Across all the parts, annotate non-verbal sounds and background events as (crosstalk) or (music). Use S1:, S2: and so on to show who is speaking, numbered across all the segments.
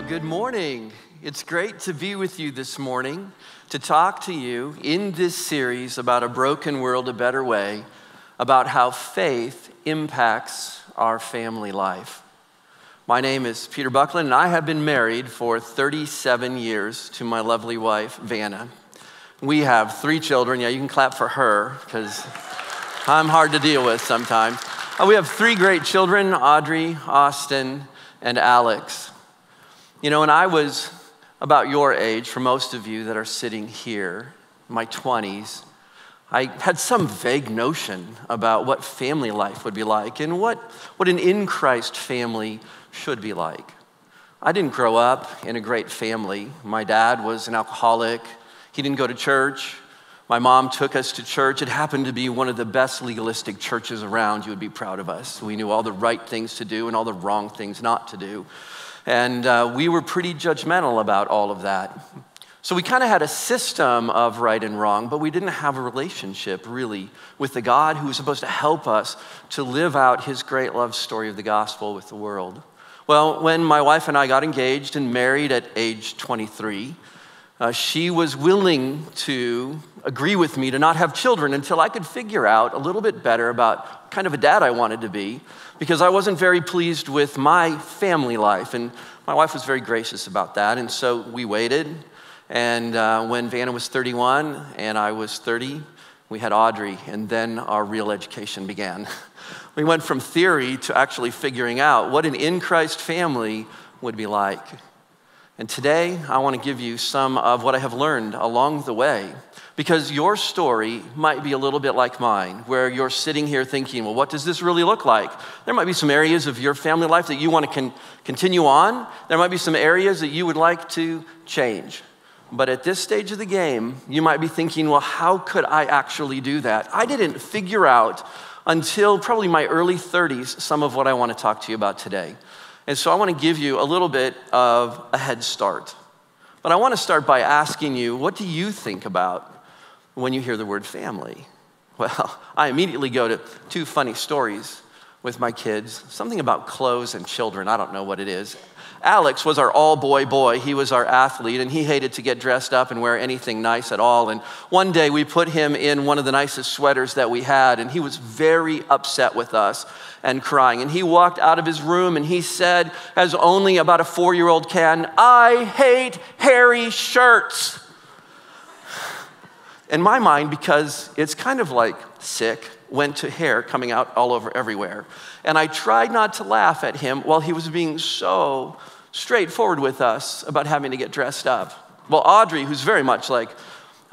S1: Well, good morning. It's great to be with you this morning to talk to you in this series about a broken world, a better way, about how faith impacts our family life. My name is Peter Buckland, and I have been married for 37 years to my lovely wife, Vanna. We have three children. Yeah, you can clap for her because I'm hard to deal with sometimes. Uh, we have three great children Audrey, Austin, and Alex. You know, when I was about your age, for most of you that are sitting here, my 20s, I had some vague notion about what family life would be like and what, what an in Christ family should be like. I didn't grow up in a great family. My dad was an alcoholic, he didn't go to church. My mom took us to church. It happened to be one of the best legalistic churches around. You would be proud of us. We knew all the right things to do and all the wrong things not to do. And uh, we were pretty judgmental about all of that. So we kind of had a system of right and wrong, but we didn't have a relationship really with the God who was supposed to help us to live out his great love story of the gospel with the world. Well, when my wife and I got engaged and married at age 23, uh, she was willing to agree with me to not have children until I could figure out a little bit better about kind of a dad I wanted to be because I wasn't very pleased with my family life. And my wife was very gracious about that. And so we waited. And uh, when Vanna was 31 and I was 30, we had Audrey. And then our real education began. (laughs) we went from theory to actually figuring out what an in Christ family would be like. And today, I want to give you some of what I have learned along the way. Because your story might be a little bit like mine, where you're sitting here thinking, well, what does this really look like? There might be some areas of your family life that you want to con- continue on. There might be some areas that you would like to change. But at this stage of the game, you might be thinking, well, how could I actually do that? I didn't figure out until probably my early 30s some of what I want to talk to you about today. And so I want to give you a little bit of a head start. But I want to start by asking you, what do you think about when you hear the word family? (laughs) Well, I immediately go to two funny stories with my kids something about clothes and children. I don't know what it is. Alex was our all boy boy. He was our athlete, and he hated to get dressed up and wear anything nice at all. And one day we put him in one of the nicest sweaters that we had, and he was very upset with us and crying. And he walked out of his room and he said, as only about a four year old can, I hate hairy shirts. In my mind, because it's kind of like sick, went to hair coming out all over everywhere. And I tried not to laugh at him while he was being so straightforward with us about having to get dressed up. Well, Audrey, who's very much like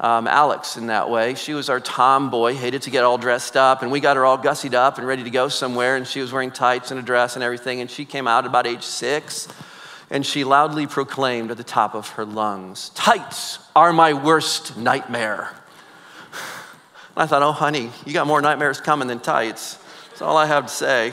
S1: um, Alex in that way, she was our tomboy, hated to get all dressed up, and we got her all gussied up and ready to go somewhere, and she was wearing tights and a dress and everything, and she came out about age six, and she loudly proclaimed at the top of her lungs, Tights are my worst nightmare. I thought, oh, honey, you got more nightmares coming than tights. That's all I have to say.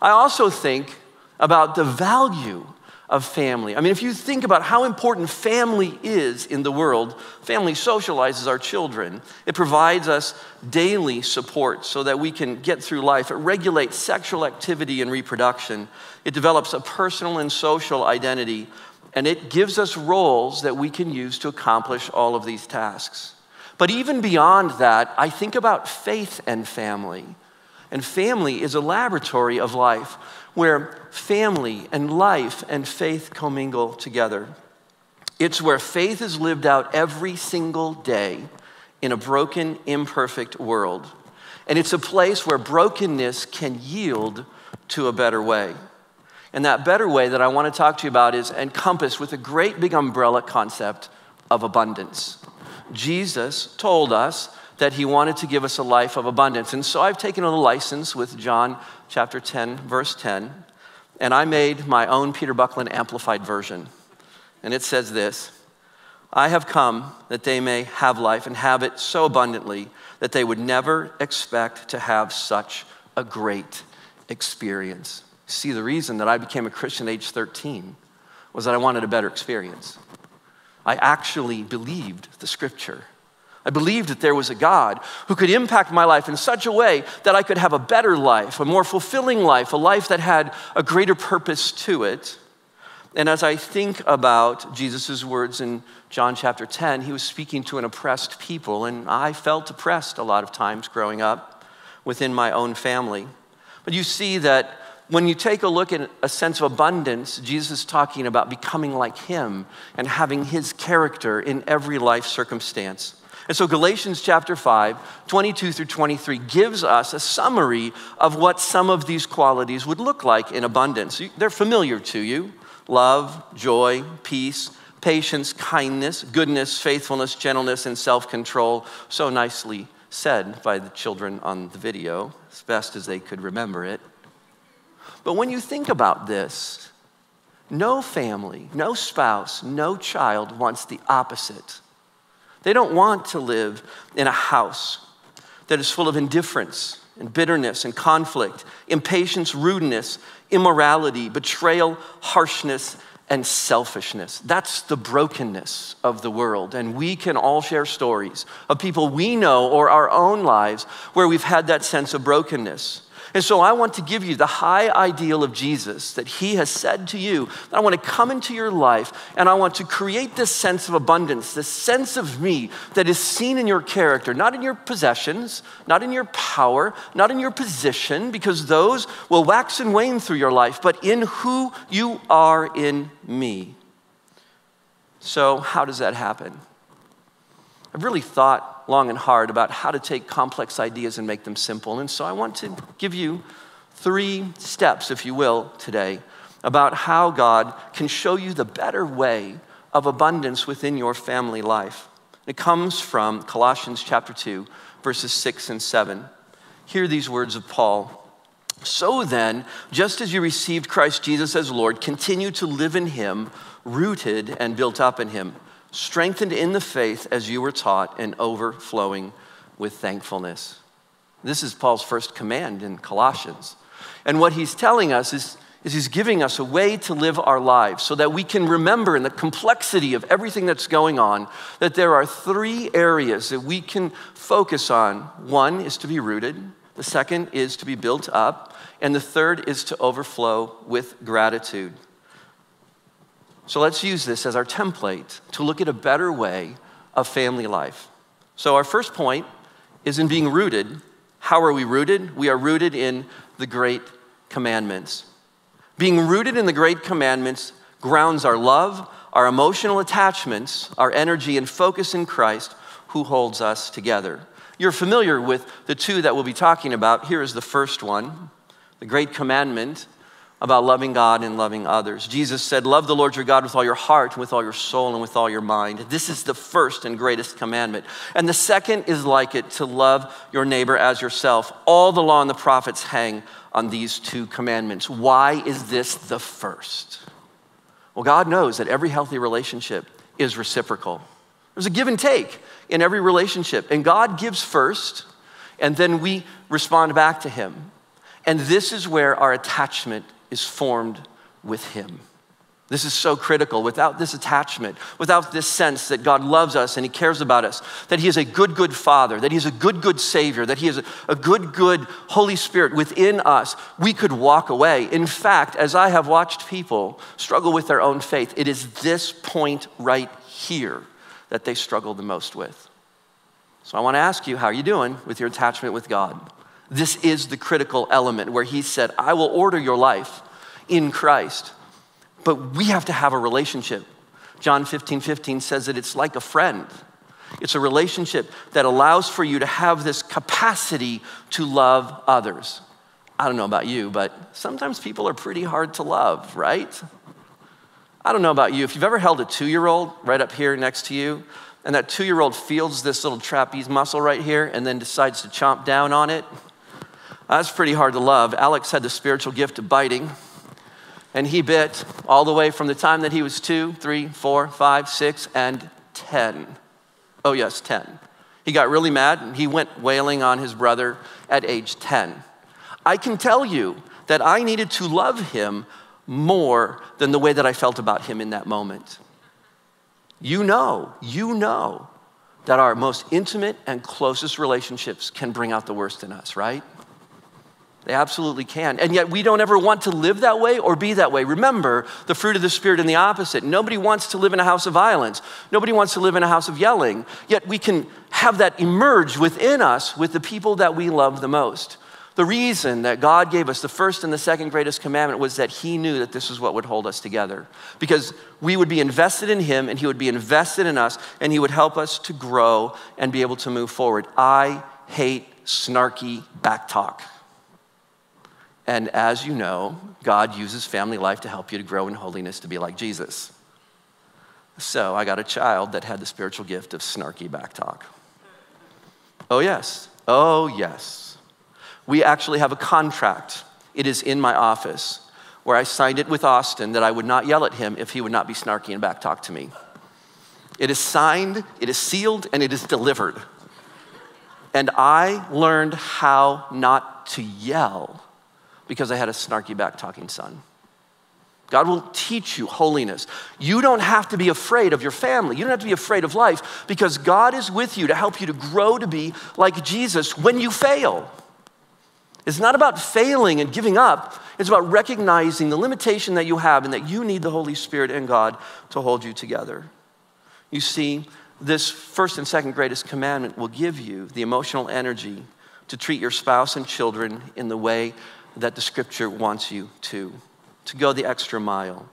S1: I also think about the value of family. I mean, if you think about how important family is in the world, family socializes our children. It provides us daily support so that we can get through life. It regulates sexual activity and reproduction. It develops a personal and social identity. And it gives us roles that we can use to accomplish all of these tasks. But even beyond that, I think about faith and family. And family is a laboratory of life where family and life and faith commingle together. It's where faith is lived out every single day in a broken, imperfect world. And it's a place where brokenness can yield to a better way. And that better way that I want to talk to you about is encompassed with a great big umbrella concept of abundance. Jesus told us that he wanted to give us a life of abundance. And so I've taken on a license with John chapter 10, verse 10, and I made my own Peter Buckland amplified version. And it says this I have come that they may have life and have it so abundantly that they would never expect to have such a great experience. See, the reason that I became a Christian at age 13 was that I wanted a better experience. I actually believed the scripture. I believed that there was a God who could impact my life in such a way that I could have a better life, a more fulfilling life, a life that had a greater purpose to it. And as I think about Jesus' words in John chapter 10, he was speaking to an oppressed people, and I felt oppressed a lot of times growing up within my own family. But you see that when you take a look at a sense of abundance, Jesus is talking about becoming like him and having his character in every life circumstance. And so Galatians chapter 5, 22 through 23 gives us a summary of what some of these qualities would look like in abundance. They're familiar to you love, joy, peace, patience, kindness, goodness, faithfulness, gentleness, and self control. So nicely said by the children on the video, as best as they could remember it. But when you think about this, no family, no spouse, no child wants the opposite. They don't want to live in a house that is full of indifference and bitterness and conflict, impatience, rudeness, immorality, betrayal, harshness, and selfishness. That's the brokenness of the world. And we can all share stories of people we know or our own lives where we've had that sense of brokenness. And so I want to give you the high ideal of Jesus that he has said to you. I want to come into your life and I want to create this sense of abundance, this sense of me that is seen in your character, not in your possessions, not in your power, not in your position, because those will wax and wane through your life, but in who you are in me. So, how does that happen? I've really thought long and hard about how to take complex ideas and make them simple. And so I want to give you three steps, if you will, today about how God can show you the better way of abundance within your family life. It comes from Colossians chapter 2, verses 6 and 7. Hear these words of Paul. So then, just as you received Christ Jesus as Lord, continue to live in him, rooted and built up in him strengthened in the faith as you were taught, and overflowing with thankfulness. This is Paul's first command in Colossians. And what he's telling us is, is he's giving us a way to live our lives so that we can remember in the complexity of everything that's going on that there are three areas that we can focus on. One is to be rooted, the second is to be built up, and the third is to overflow with gratitude. So let's use this as our template to look at a better way of family life. So, our first point is in being rooted. How are we rooted? We are rooted in the great commandments. Being rooted in the great commandments grounds our love, our emotional attachments, our energy and focus in Christ who holds us together. You're familiar with the two that we'll be talking about. Here is the first one the great commandment about loving God and loving others. Jesus said, Love the Lord your God with all your heart, with all your soul, and with all your mind. This is the first and greatest commandment. And the second is like it to love your neighbor as yourself. All the law and the prophets hang on these two commandments. Why is this the first? Well, God knows that every healthy relationship is reciprocal. There's a give and take in every relationship, and God gives first, and then we respond back to Him. And this is where our attachment is formed with Him. This is so critical. Without this attachment, without this sense that God loves us and He cares about us, that He is a good, good Father, that He is a good, good Savior, that He is a good, good Holy Spirit within us, we could walk away. In fact, as I have watched people struggle with their own faith, it is this point right here that they struggle the most with. So I want to ask you, how are you doing with your attachment with God? This is the critical element where he said, I will order your life in Christ. But we have to have a relationship. John 15 15 says that it's like a friend. It's a relationship that allows for you to have this capacity to love others. I don't know about you, but sometimes people are pretty hard to love, right? I don't know about you. If you've ever held a two year old right up here next to you, and that two year old feels this little trapeze muscle right here and then decides to chomp down on it, that's pretty hard to love. Alex had the spiritual gift of biting, and he bit all the way from the time that he was two, three, four, five, six, and 10. Oh, yes, 10. He got really mad and he went wailing on his brother at age 10. I can tell you that I needed to love him more than the way that I felt about him in that moment. You know, you know that our most intimate and closest relationships can bring out the worst in us, right? They absolutely can. And yet we don't ever want to live that way or be that way. Remember the fruit of the Spirit and the opposite. Nobody wants to live in a house of violence. Nobody wants to live in a house of yelling. Yet we can have that emerge within us with the people that we love the most. The reason that God gave us the first and the second greatest commandment was that He knew that this was what would hold us together. Because we would be invested in Him and He would be invested in us and He would help us to grow and be able to move forward. I hate snarky back talk. And as you know, God uses family life to help you to grow in holiness to be like Jesus. So I got a child that had the spiritual gift of snarky backtalk. Oh, yes. Oh, yes. We actually have a contract. It is in my office where I signed it with Austin that I would not yell at him if he would not be snarky and backtalk to me. It is signed, it is sealed, and it is delivered. And I learned how not to yell because I had a snarky back talking son. God will teach you holiness. You don't have to be afraid of your family. You don't have to be afraid of life because God is with you to help you to grow to be like Jesus when you fail. It's not about failing and giving up, it's about recognizing the limitation that you have and that you need the Holy Spirit and God to hold you together. You see, this first and second greatest commandment will give you the emotional energy to treat your spouse and children in the way that the scripture wants you to, to go the extra mile,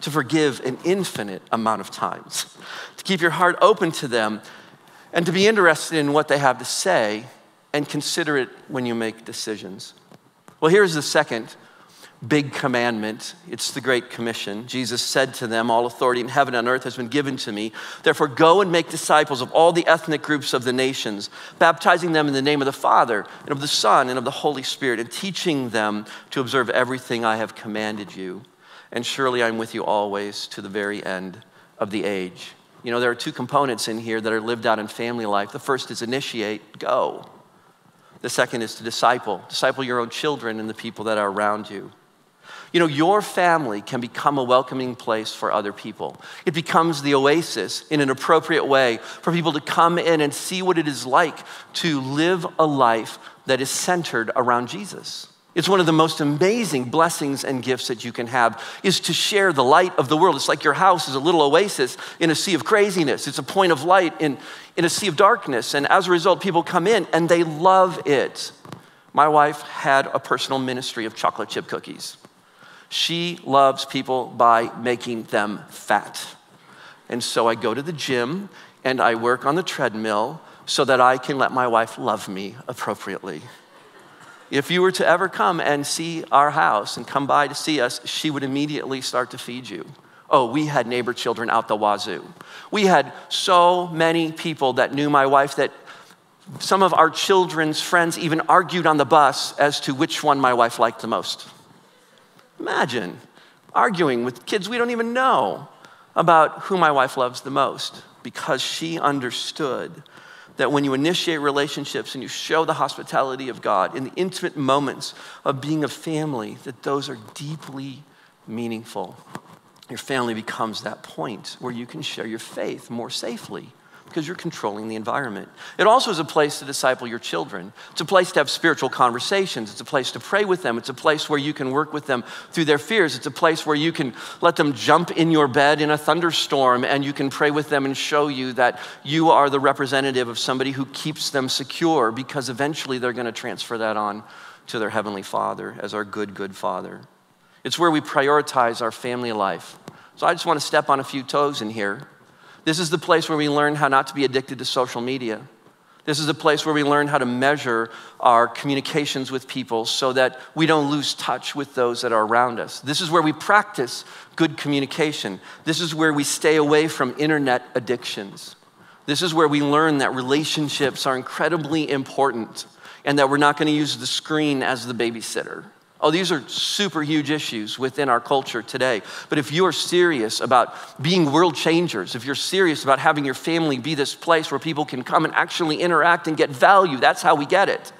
S1: to forgive an infinite amount of times, (laughs) to keep your heart open to them, and to be interested in what they have to say and consider it when you make decisions. Well, here's the second big commandment. It's the Great Commission. Jesus said to them, All authority in heaven and earth has been given to me. Therefore, go and make disciples of all the ethnic groups of the nations, baptizing them in the name of the Father, and of the Son, and of the Holy Spirit, and teaching them to observe everything I have commanded you. And surely I'm with you always to the very end of the age. You know, there are two components in here that are lived out in family life. The first is initiate, go. The second is to disciple, disciple your own children and the people that are around you. You know, your family can become a welcoming place for other people. It becomes the oasis in an appropriate way for people to come in and see what it is like to live a life that is centered around Jesus. It's one of the most amazing blessings and gifts that you can have is to share the light of the world. It's like your house is a little oasis in a sea of craziness. It's a point of light in, in a sea of darkness. And as a result, people come in and they love it. My wife had a personal ministry of chocolate chip cookies. She loves people by making them fat. And so I go to the gym and I work on the treadmill so that I can let my wife love me appropriately. If you were to ever come and see our house and come by to see us, she would immediately start to feed you. Oh, we had neighbor children out the wazoo. We had so many people that knew my wife that some of our children's friends even argued on the bus as to which one my wife liked the most. Imagine arguing with kids we don't even know about who my wife loves the most because she understood that when you initiate relationships and you show the hospitality of God in the intimate moments of being a family, that those are deeply meaningful. Your family becomes that point where you can share your faith more safely because you're controlling the environment. It also is a place to disciple your children. It's a place to have spiritual conversations. It's a place to pray with them. It's a place where you can work with them through their fears. It's a place where you can let them jump in your bed in a thunderstorm and you can pray with them and show you that you are the representative of somebody who keeps them secure because eventually they're going to transfer that on to their Heavenly Father as our good, good Father. It's where we prioritize our family life. So I just want to step on a few toes in here. This is the place where we learn how not to be addicted to social media. This is the place where we learn how to measure our communications with people so that we don't lose touch with those that are around us. This is where we practice good communication. This is where we stay away from internet addictions. This is where we learn that relationships are incredibly important and that we're not going to use the screen as the babysitter. Oh, these are super huge issues within our culture today. But if you are serious about being world changers, if you're serious about having your family be this place where people can come and actually interact and get value, that's how we get it,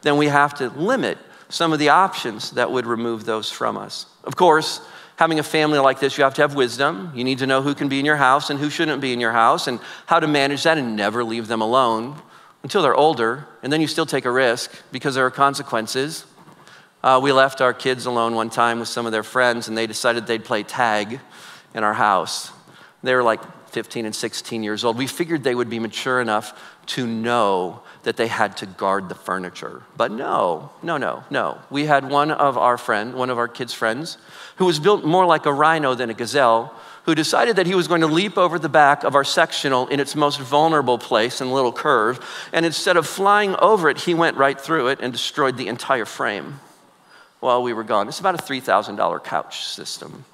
S1: then we have to limit some of the options that would remove those from us. Of course, having a family like this, you have to have wisdom. You need to know who can be in your house and who shouldn't be in your house and how to manage that and never leave them alone until they're older. And then you still take a risk because there are consequences Uh, we left our kids alone one time with some of their friends, and they decided they'd play tag in our house. They were like 15 and 16 years old. We figured they would be mature enough to know that they had to guard the furniture. But no, no, no, no. We had one of our friend, one of our kids' friends, who was built more like a rhino than a gazelle, who decided that he was going to leap over the back of our sectional in its most vulnerable place in little curve. And instead of flying over it, he went right through it and destroyed the entire frame while we were gone. It's about a $3,000 couch system.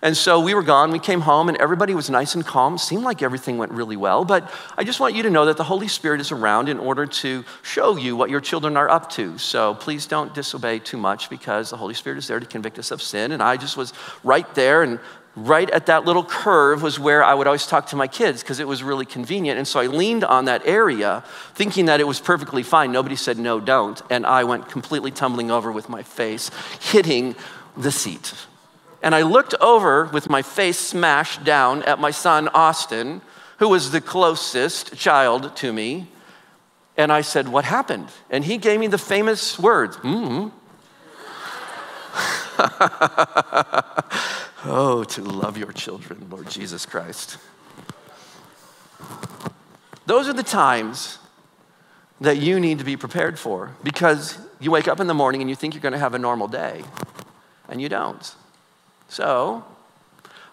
S1: And so we were gone, we came home, and everybody was nice and calm. Seemed like everything went really well. But I just want you to know that the Holy Spirit is around in order to show you what your children are up to. So please don't disobey too much because the Holy Spirit is there to convict us of sin. And I just was right there, and right at that little curve was where I would always talk to my kids because it was really convenient. And so I leaned on that area thinking that it was perfectly fine. Nobody said, no, don't. And I went completely tumbling over with my face, hitting the seat. And I looked over with my face smashed down at my son, Austin, who was the closest child to me. And I said, What happened? And he gave me the famous words, mm (laughs) oh, to love your children, Lord Jesus Christ. Those are the times that you need to be prepared for because you wake up in the morning and you think you're going to have a normal day, and you don't. So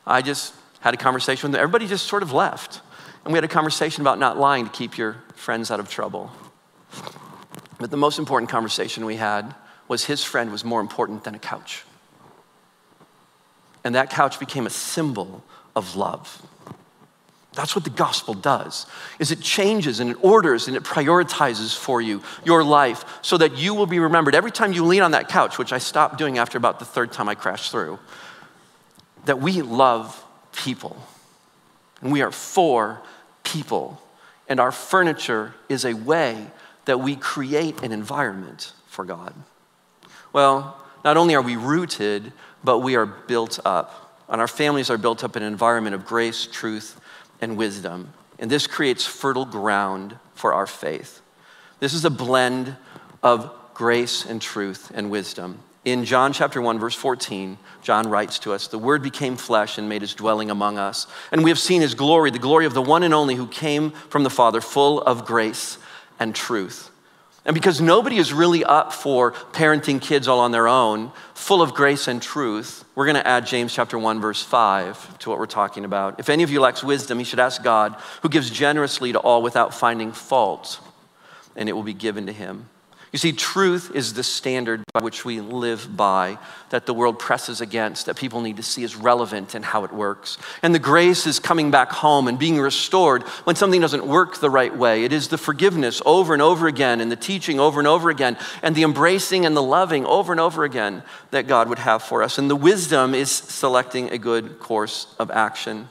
S1: I just had a conversation with. Everybody just sort of left. And we had a conversation about not lying to keep your friends out of trouble. But the most important conversation we had was his friend was more important than a couch. And that couch became a symbol of love. That's what the gospel does. Is it changes and it orders and it prioritizes for you your life so that you will be remembered every time you lean on that couch, which I stopped doing after about the third time I crashed through that we love people and we are for people. And our furniture is a way that we create an environment for God. Well, not only are we rooted, but we are built up. And our families are built up in an environment of grace, truth, and wisdom. And this creates fertile ground for our faith. This is a blend of grace and truth and wisdom. In John chapter 1, verse 14, John writes to us, The Word became flesh and made his dwelling among us. And we have seen his glory, the glory of the one and only who came from the Father, full of grace and truth. And because nobody is really up for parenting kids all on their own, full of grace and truth, we're going to add James chapter 1 verse 5 to what we're talking about. If any of you lacks wisdom, he should ask God, who gives generously to all without finding fault, and it will be given to him. You see, truth is the standard by which we live by, that the world presses against, that people need to see as relevant and how it works. And the grace is coming back home and being restored when something doesn't work the right way. It is the forgiveness over and over again, and the teaching over and over again, and the embracing and the loving over and over again that God would have for us. And the wisdom is selecting a good course of action.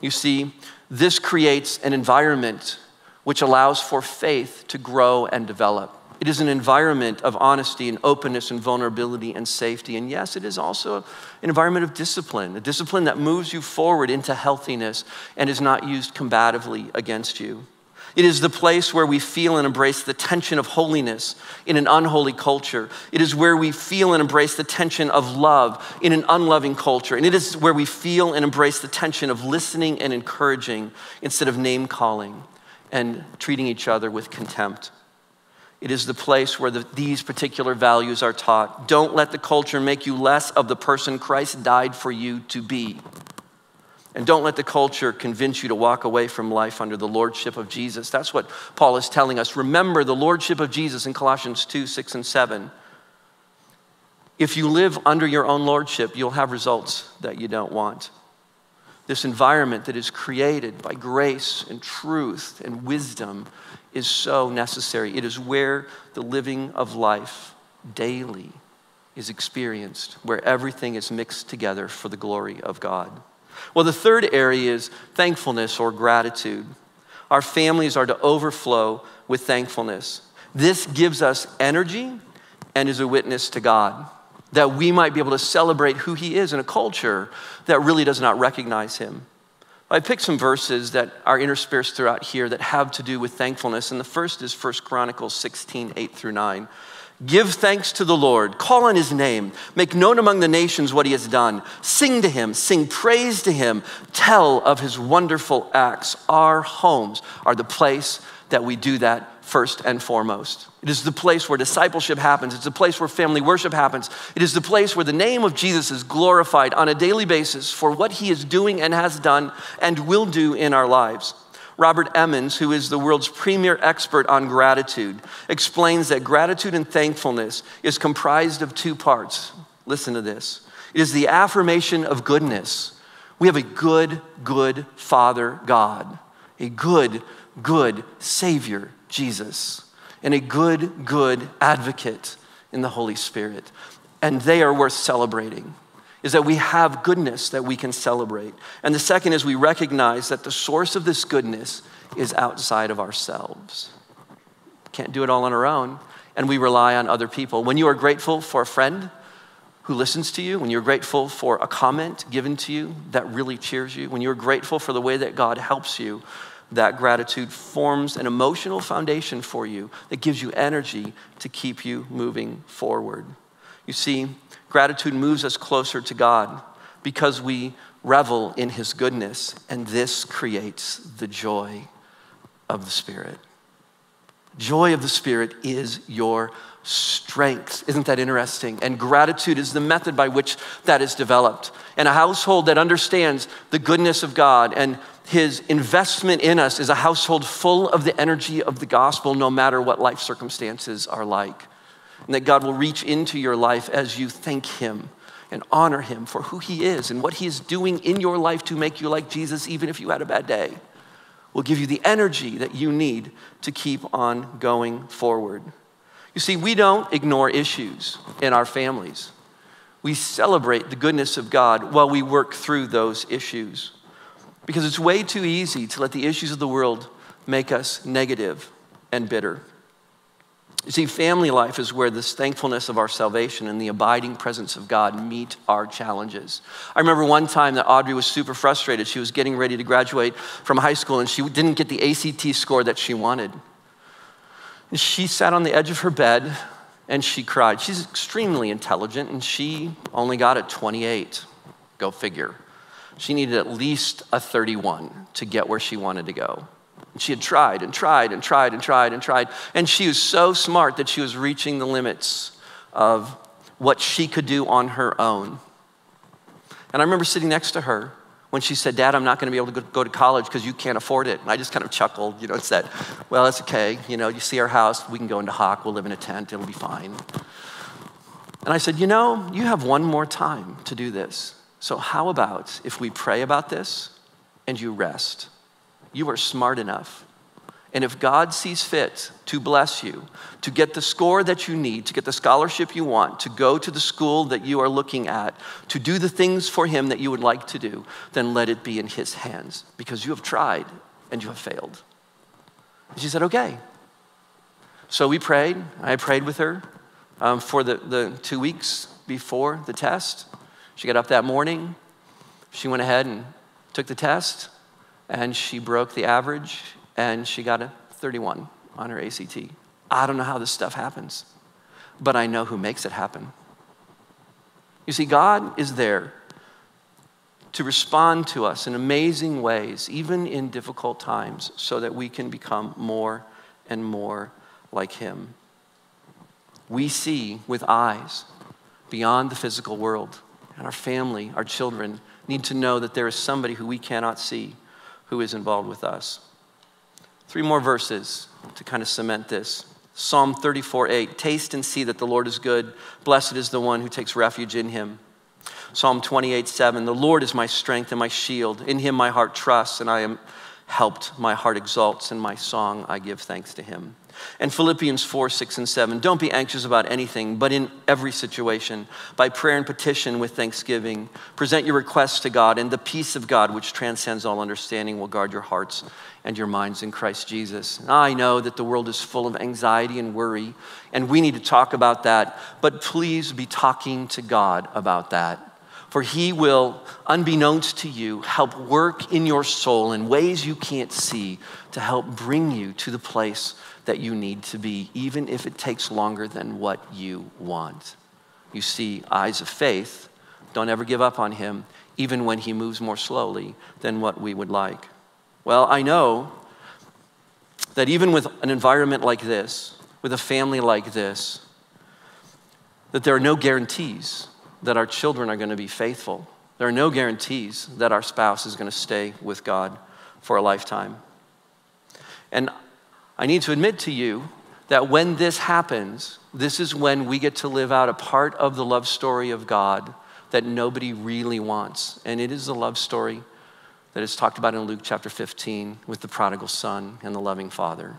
S1: You see, this creates an environment which allows for faith to grow and develop. It is an environment of honesty and openness and vulnerability and safety. And yes, it is also an environment of discipline, a discipline that moves you forward into healthiness and is not used combatively against you. It is the place where we feel and embrace the tension of holiness in an unholy culture. It is where we feel and embrace the tension of love in an unloving culture. And it is where we feel and embrace the tension of listening and encouraging instead of name calling and treating each other with contempt. It is the place where the, these particular values are taught. Don't let the culture make you less of the person Christ died for you to be. And don't let the culture convince you to walk away from life under the lordship of Jesus. That's what Paul is telling us. Remember the lordship of Jesus in Colossians 2 6 and 7. If you live under your own lordship, you'll have results that you don't want. This environment that is created by grace and truth and wisdom is so necessary. It is where the living of life daily is experienced, where everything is mixed together for the glory of God. Well, the third area is thankfulness or gratitude. Our families are to overflow with thankfulness. This gives us energy and is a witness to God that we might be able to celebrate who He is in a culture that really does not recognize Him. I picked some verses that are interspersed throughout here that have to do with thankfulness. And the first is 1 Chronicles 16, 8 through 9. Give thanks to the Lord, call on his name, make known among the nations what he has done. Sing to him, sing praise to him, tell of his wonderful acts. Our homes are the place that we do that first and foremost. It is the place where discipleship happens. It's the place where family worship happens. It is the place where the name of Jesus is glorified on a daily basis for what he is doing and has done and will do in our lives. Robert Emmons, who is the world's premier expert on gratitude, explains that gratitude and thankfulness is comprised of two parts. Listen to this it is the affirmation of goodness. We have a good, good Father God, a good, good Savior, Jesus, and a good, good advocate in the Holy Spirit. And they are worth celebrating is that we have goodness that we can celebrate. And the second is we recognize that the source of this goodness is outside of ourselves. Can't do it all on our own, and we rely on other people. When you are grateful for a friend who listens to you, when you're grateful for a comment given to you that really cheers you, when you're grateful for the way that God helps you, that gratitude forms an emotional foundation for you that gives you energy to keep you moving forward. You see, Gratitude moves us closer to God because we revel in His goodness, and this creates the joy of the Spirit. Joy of the Spirit is your strength. Isn't that interesting? And gratitude is the method by which that is developed. And a household that understands the goodness of God and his investment in us is a household full of the energy of the gospel, no matter what life circumstances are like and that God will reach into your life as you thank Him and honor Him for who He is and what He is doing in your life to make you like Jesus, even if you had a bad day, will give you the energy that you need to keep on going forward. You see, we don't ignore issues in our families. We celebrate the goodness of God while we work through those issues. Because it's way too easy to let the issues of the world make us negative and bitter. You see, family life is where this thankfulness of our salvation and the abiding presence of God meet our challenges. I remember one time that Audrey was super frustrated. She was getting ready to graduate from high school and she didn't get the ACT score that she wanted. And she sat on the edge of her bed and she cried. She's extremely intelligent and she only got a 28. Go figure. She needed at least a 31 to get where she wanted to go. And she had tried and tried and tried and tried and tried. And she was so smart that she was reaching the limits of what she could do on her own. And I remember sitting next to her when she said, Dad, I'm not going to be able to go to college because you can't afford it. And I just kind of chuckled, you know, and said, Well, that's okay. You know, you see our house, we can go into Hawk, we'll live in a tent, it'll be fine. And I said, You know, you have one more time to do this. So, how about if we pray about this and you rest? You are smart enough. And if God sees fit to bless you, to get the score that you need, to get the scholarship you want, to go to the school that you are looking at, to do the things for Him that you would like to do, then let it be in His hands because you have tried and you have failed. And she said, okay. So we prayed. I prayed with her um, for the, the two weeks before the test. She got up that morning. She went ahead and took the test and she broke the average and she got a 31 on her ACT. I don't know how this stuff happens, but I know who makes it happen. You see, God is there to respond to us in amazing ways, even in difficult times, so that we can become more and more like Him. We see with eyes beyond the physical world, and our family, our children, need to know that there is somebody who we cannot see who is involved with us. Three more verses to kind of cement this. Psalm 34 8, taste and see that the Lord is good. Blessed is the one who takes refuge in him. Psalm 28 7, the Lord is my strength and my shield. In him my heart trusts, and I am helped. My heart exalts, and my song I give thanks to him. And Philippians 4, 6, and 7. Don't be anxious about anything, but in every situation, by prayer and petition with thanksgiving, present your requests to God, and the peace of God, which transcends all understanding, will guard your hearts and your minds in Christ Jesus. I know that the world is full of anxiety and worry, and we need to talk about that, but please be talking to God about that. For he will, unbeknownst to you, help work in your soul in ways you can't see to help bring you to the place that you need to be, even if it takes longer than what you want. You see, eyes of faith don't ever give up on him, even when he moves more slowly than what we would like. Well, I know that even with an environment like this, with a family like this, that there are no guarantees that our children are going to be faithful. There are no guarantees that our spouse is going to stay with God for a lifetime. And I need to admit to you that when this happens, this is when we get to live out a part of the love story of God that nobody really wants. And it is the love story that is talked about in Luke chapter 15 with the prodigal son and the loving father.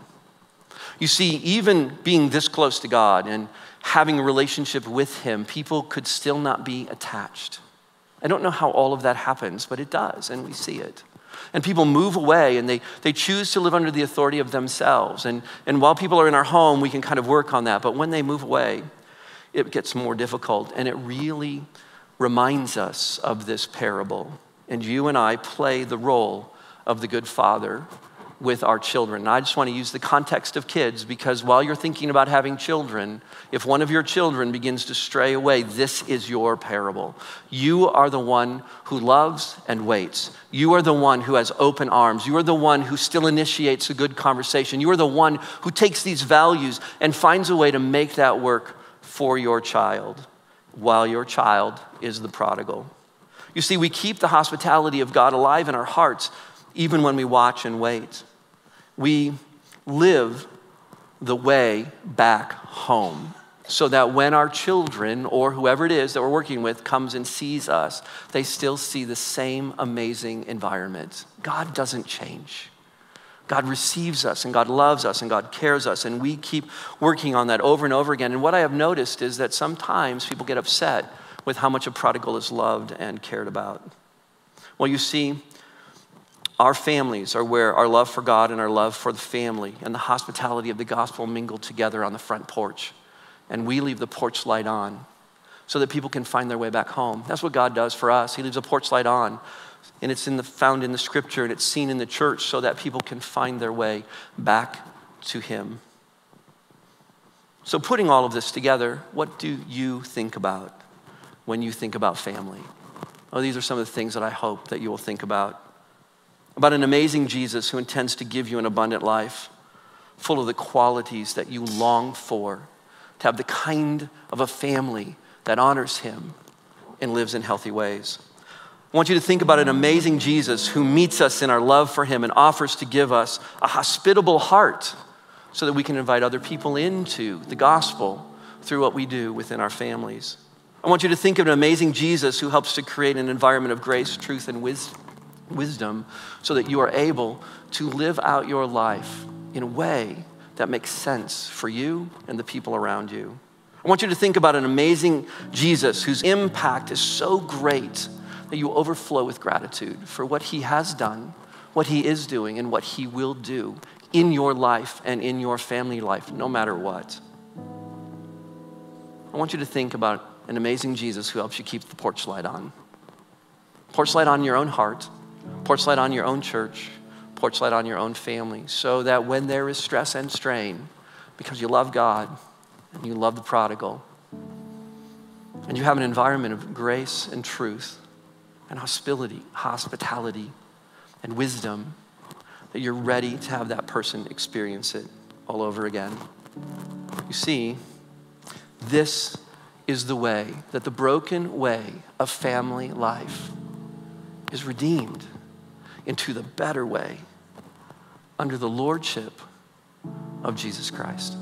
S1: You see, even being this close to God and having a relationship with Him, people could still not be attached. I don't know how all of that happens, but it does, and we see it. And people move away and they, they choose to live under the authority of themselves. And, and while people are in our home, we can kind of work on that. But when they move away, it gets more difficult. And it really reminds us of this parable. And you and I play the role of the good father with our children. And I just want to use the context of kids because while you're thinking about having children, if one of your children begins to stray away, this is your parable. You are the one who loves and waits. You are the one who has open arms. You are the one who still initiates a good conversation. You are the one who takes these values and finds a way to make that work for your child while your child is the prodigal. You see, we keep the hospitality of God alive in our hearts even when we watch and wait. We live the way back home so that when our children or whoever it is that we're working with comes and sees us, they still see the same amazing environment. God doesn't change. God receives us and God loves us and God cares us, and we keep working on that over and over again. And what I have noticed is that sometimes people get upset with how much a prodigal is loved and cared about. Well, you see, our families are where our love for God and our love for the family and the hospitality of the gospel mingle together on the front porch. And we leave the porch light on so that people can find their way back home. That's what God does for us. He leaves a porch light on. And it's in the, found in the scripture and it's seen in the church so that people can find their way back to Him. So, putting all of this together, what do you think about when you think about family? Oh, these are some of the things that I hope that you will think about about an amazing Jesus who intends to give you an abundant life full of the qualities that you long for, to have the kind of a family that honors him and lives in healthy ways. I want you to think about an amazing Jesus who meets us in our love for him and offers to give us a hospitable heart so that we can invite other people into the gospel through what we do within our families. I want you to think of an amazing Jesus who helps to create an environment of grace, truth, and wisdom wisdom so that you are able to live out your life in a way that makes sense for you and the people around you. I want you to think about an amazing Jesus whose impact is so great that you overflow with gratitude for what he has done, what he is doing, and what he will do in your life and in your family life, no matter what. I want you to think about an amazing Jesus who helps you keep the porch light on. Porch light on your own heart Porch light on your own church, porch light on your own family, so that when there is stress and strain, because you love God and you love the prodigal, and you have an environment of grace and truth and hospitality, hospitality and wisdom, that you're ready to have that person experience it all over again. You see, this is the way that the broken way of family life is redeemed into the better way under the lordship of Jesus Christ.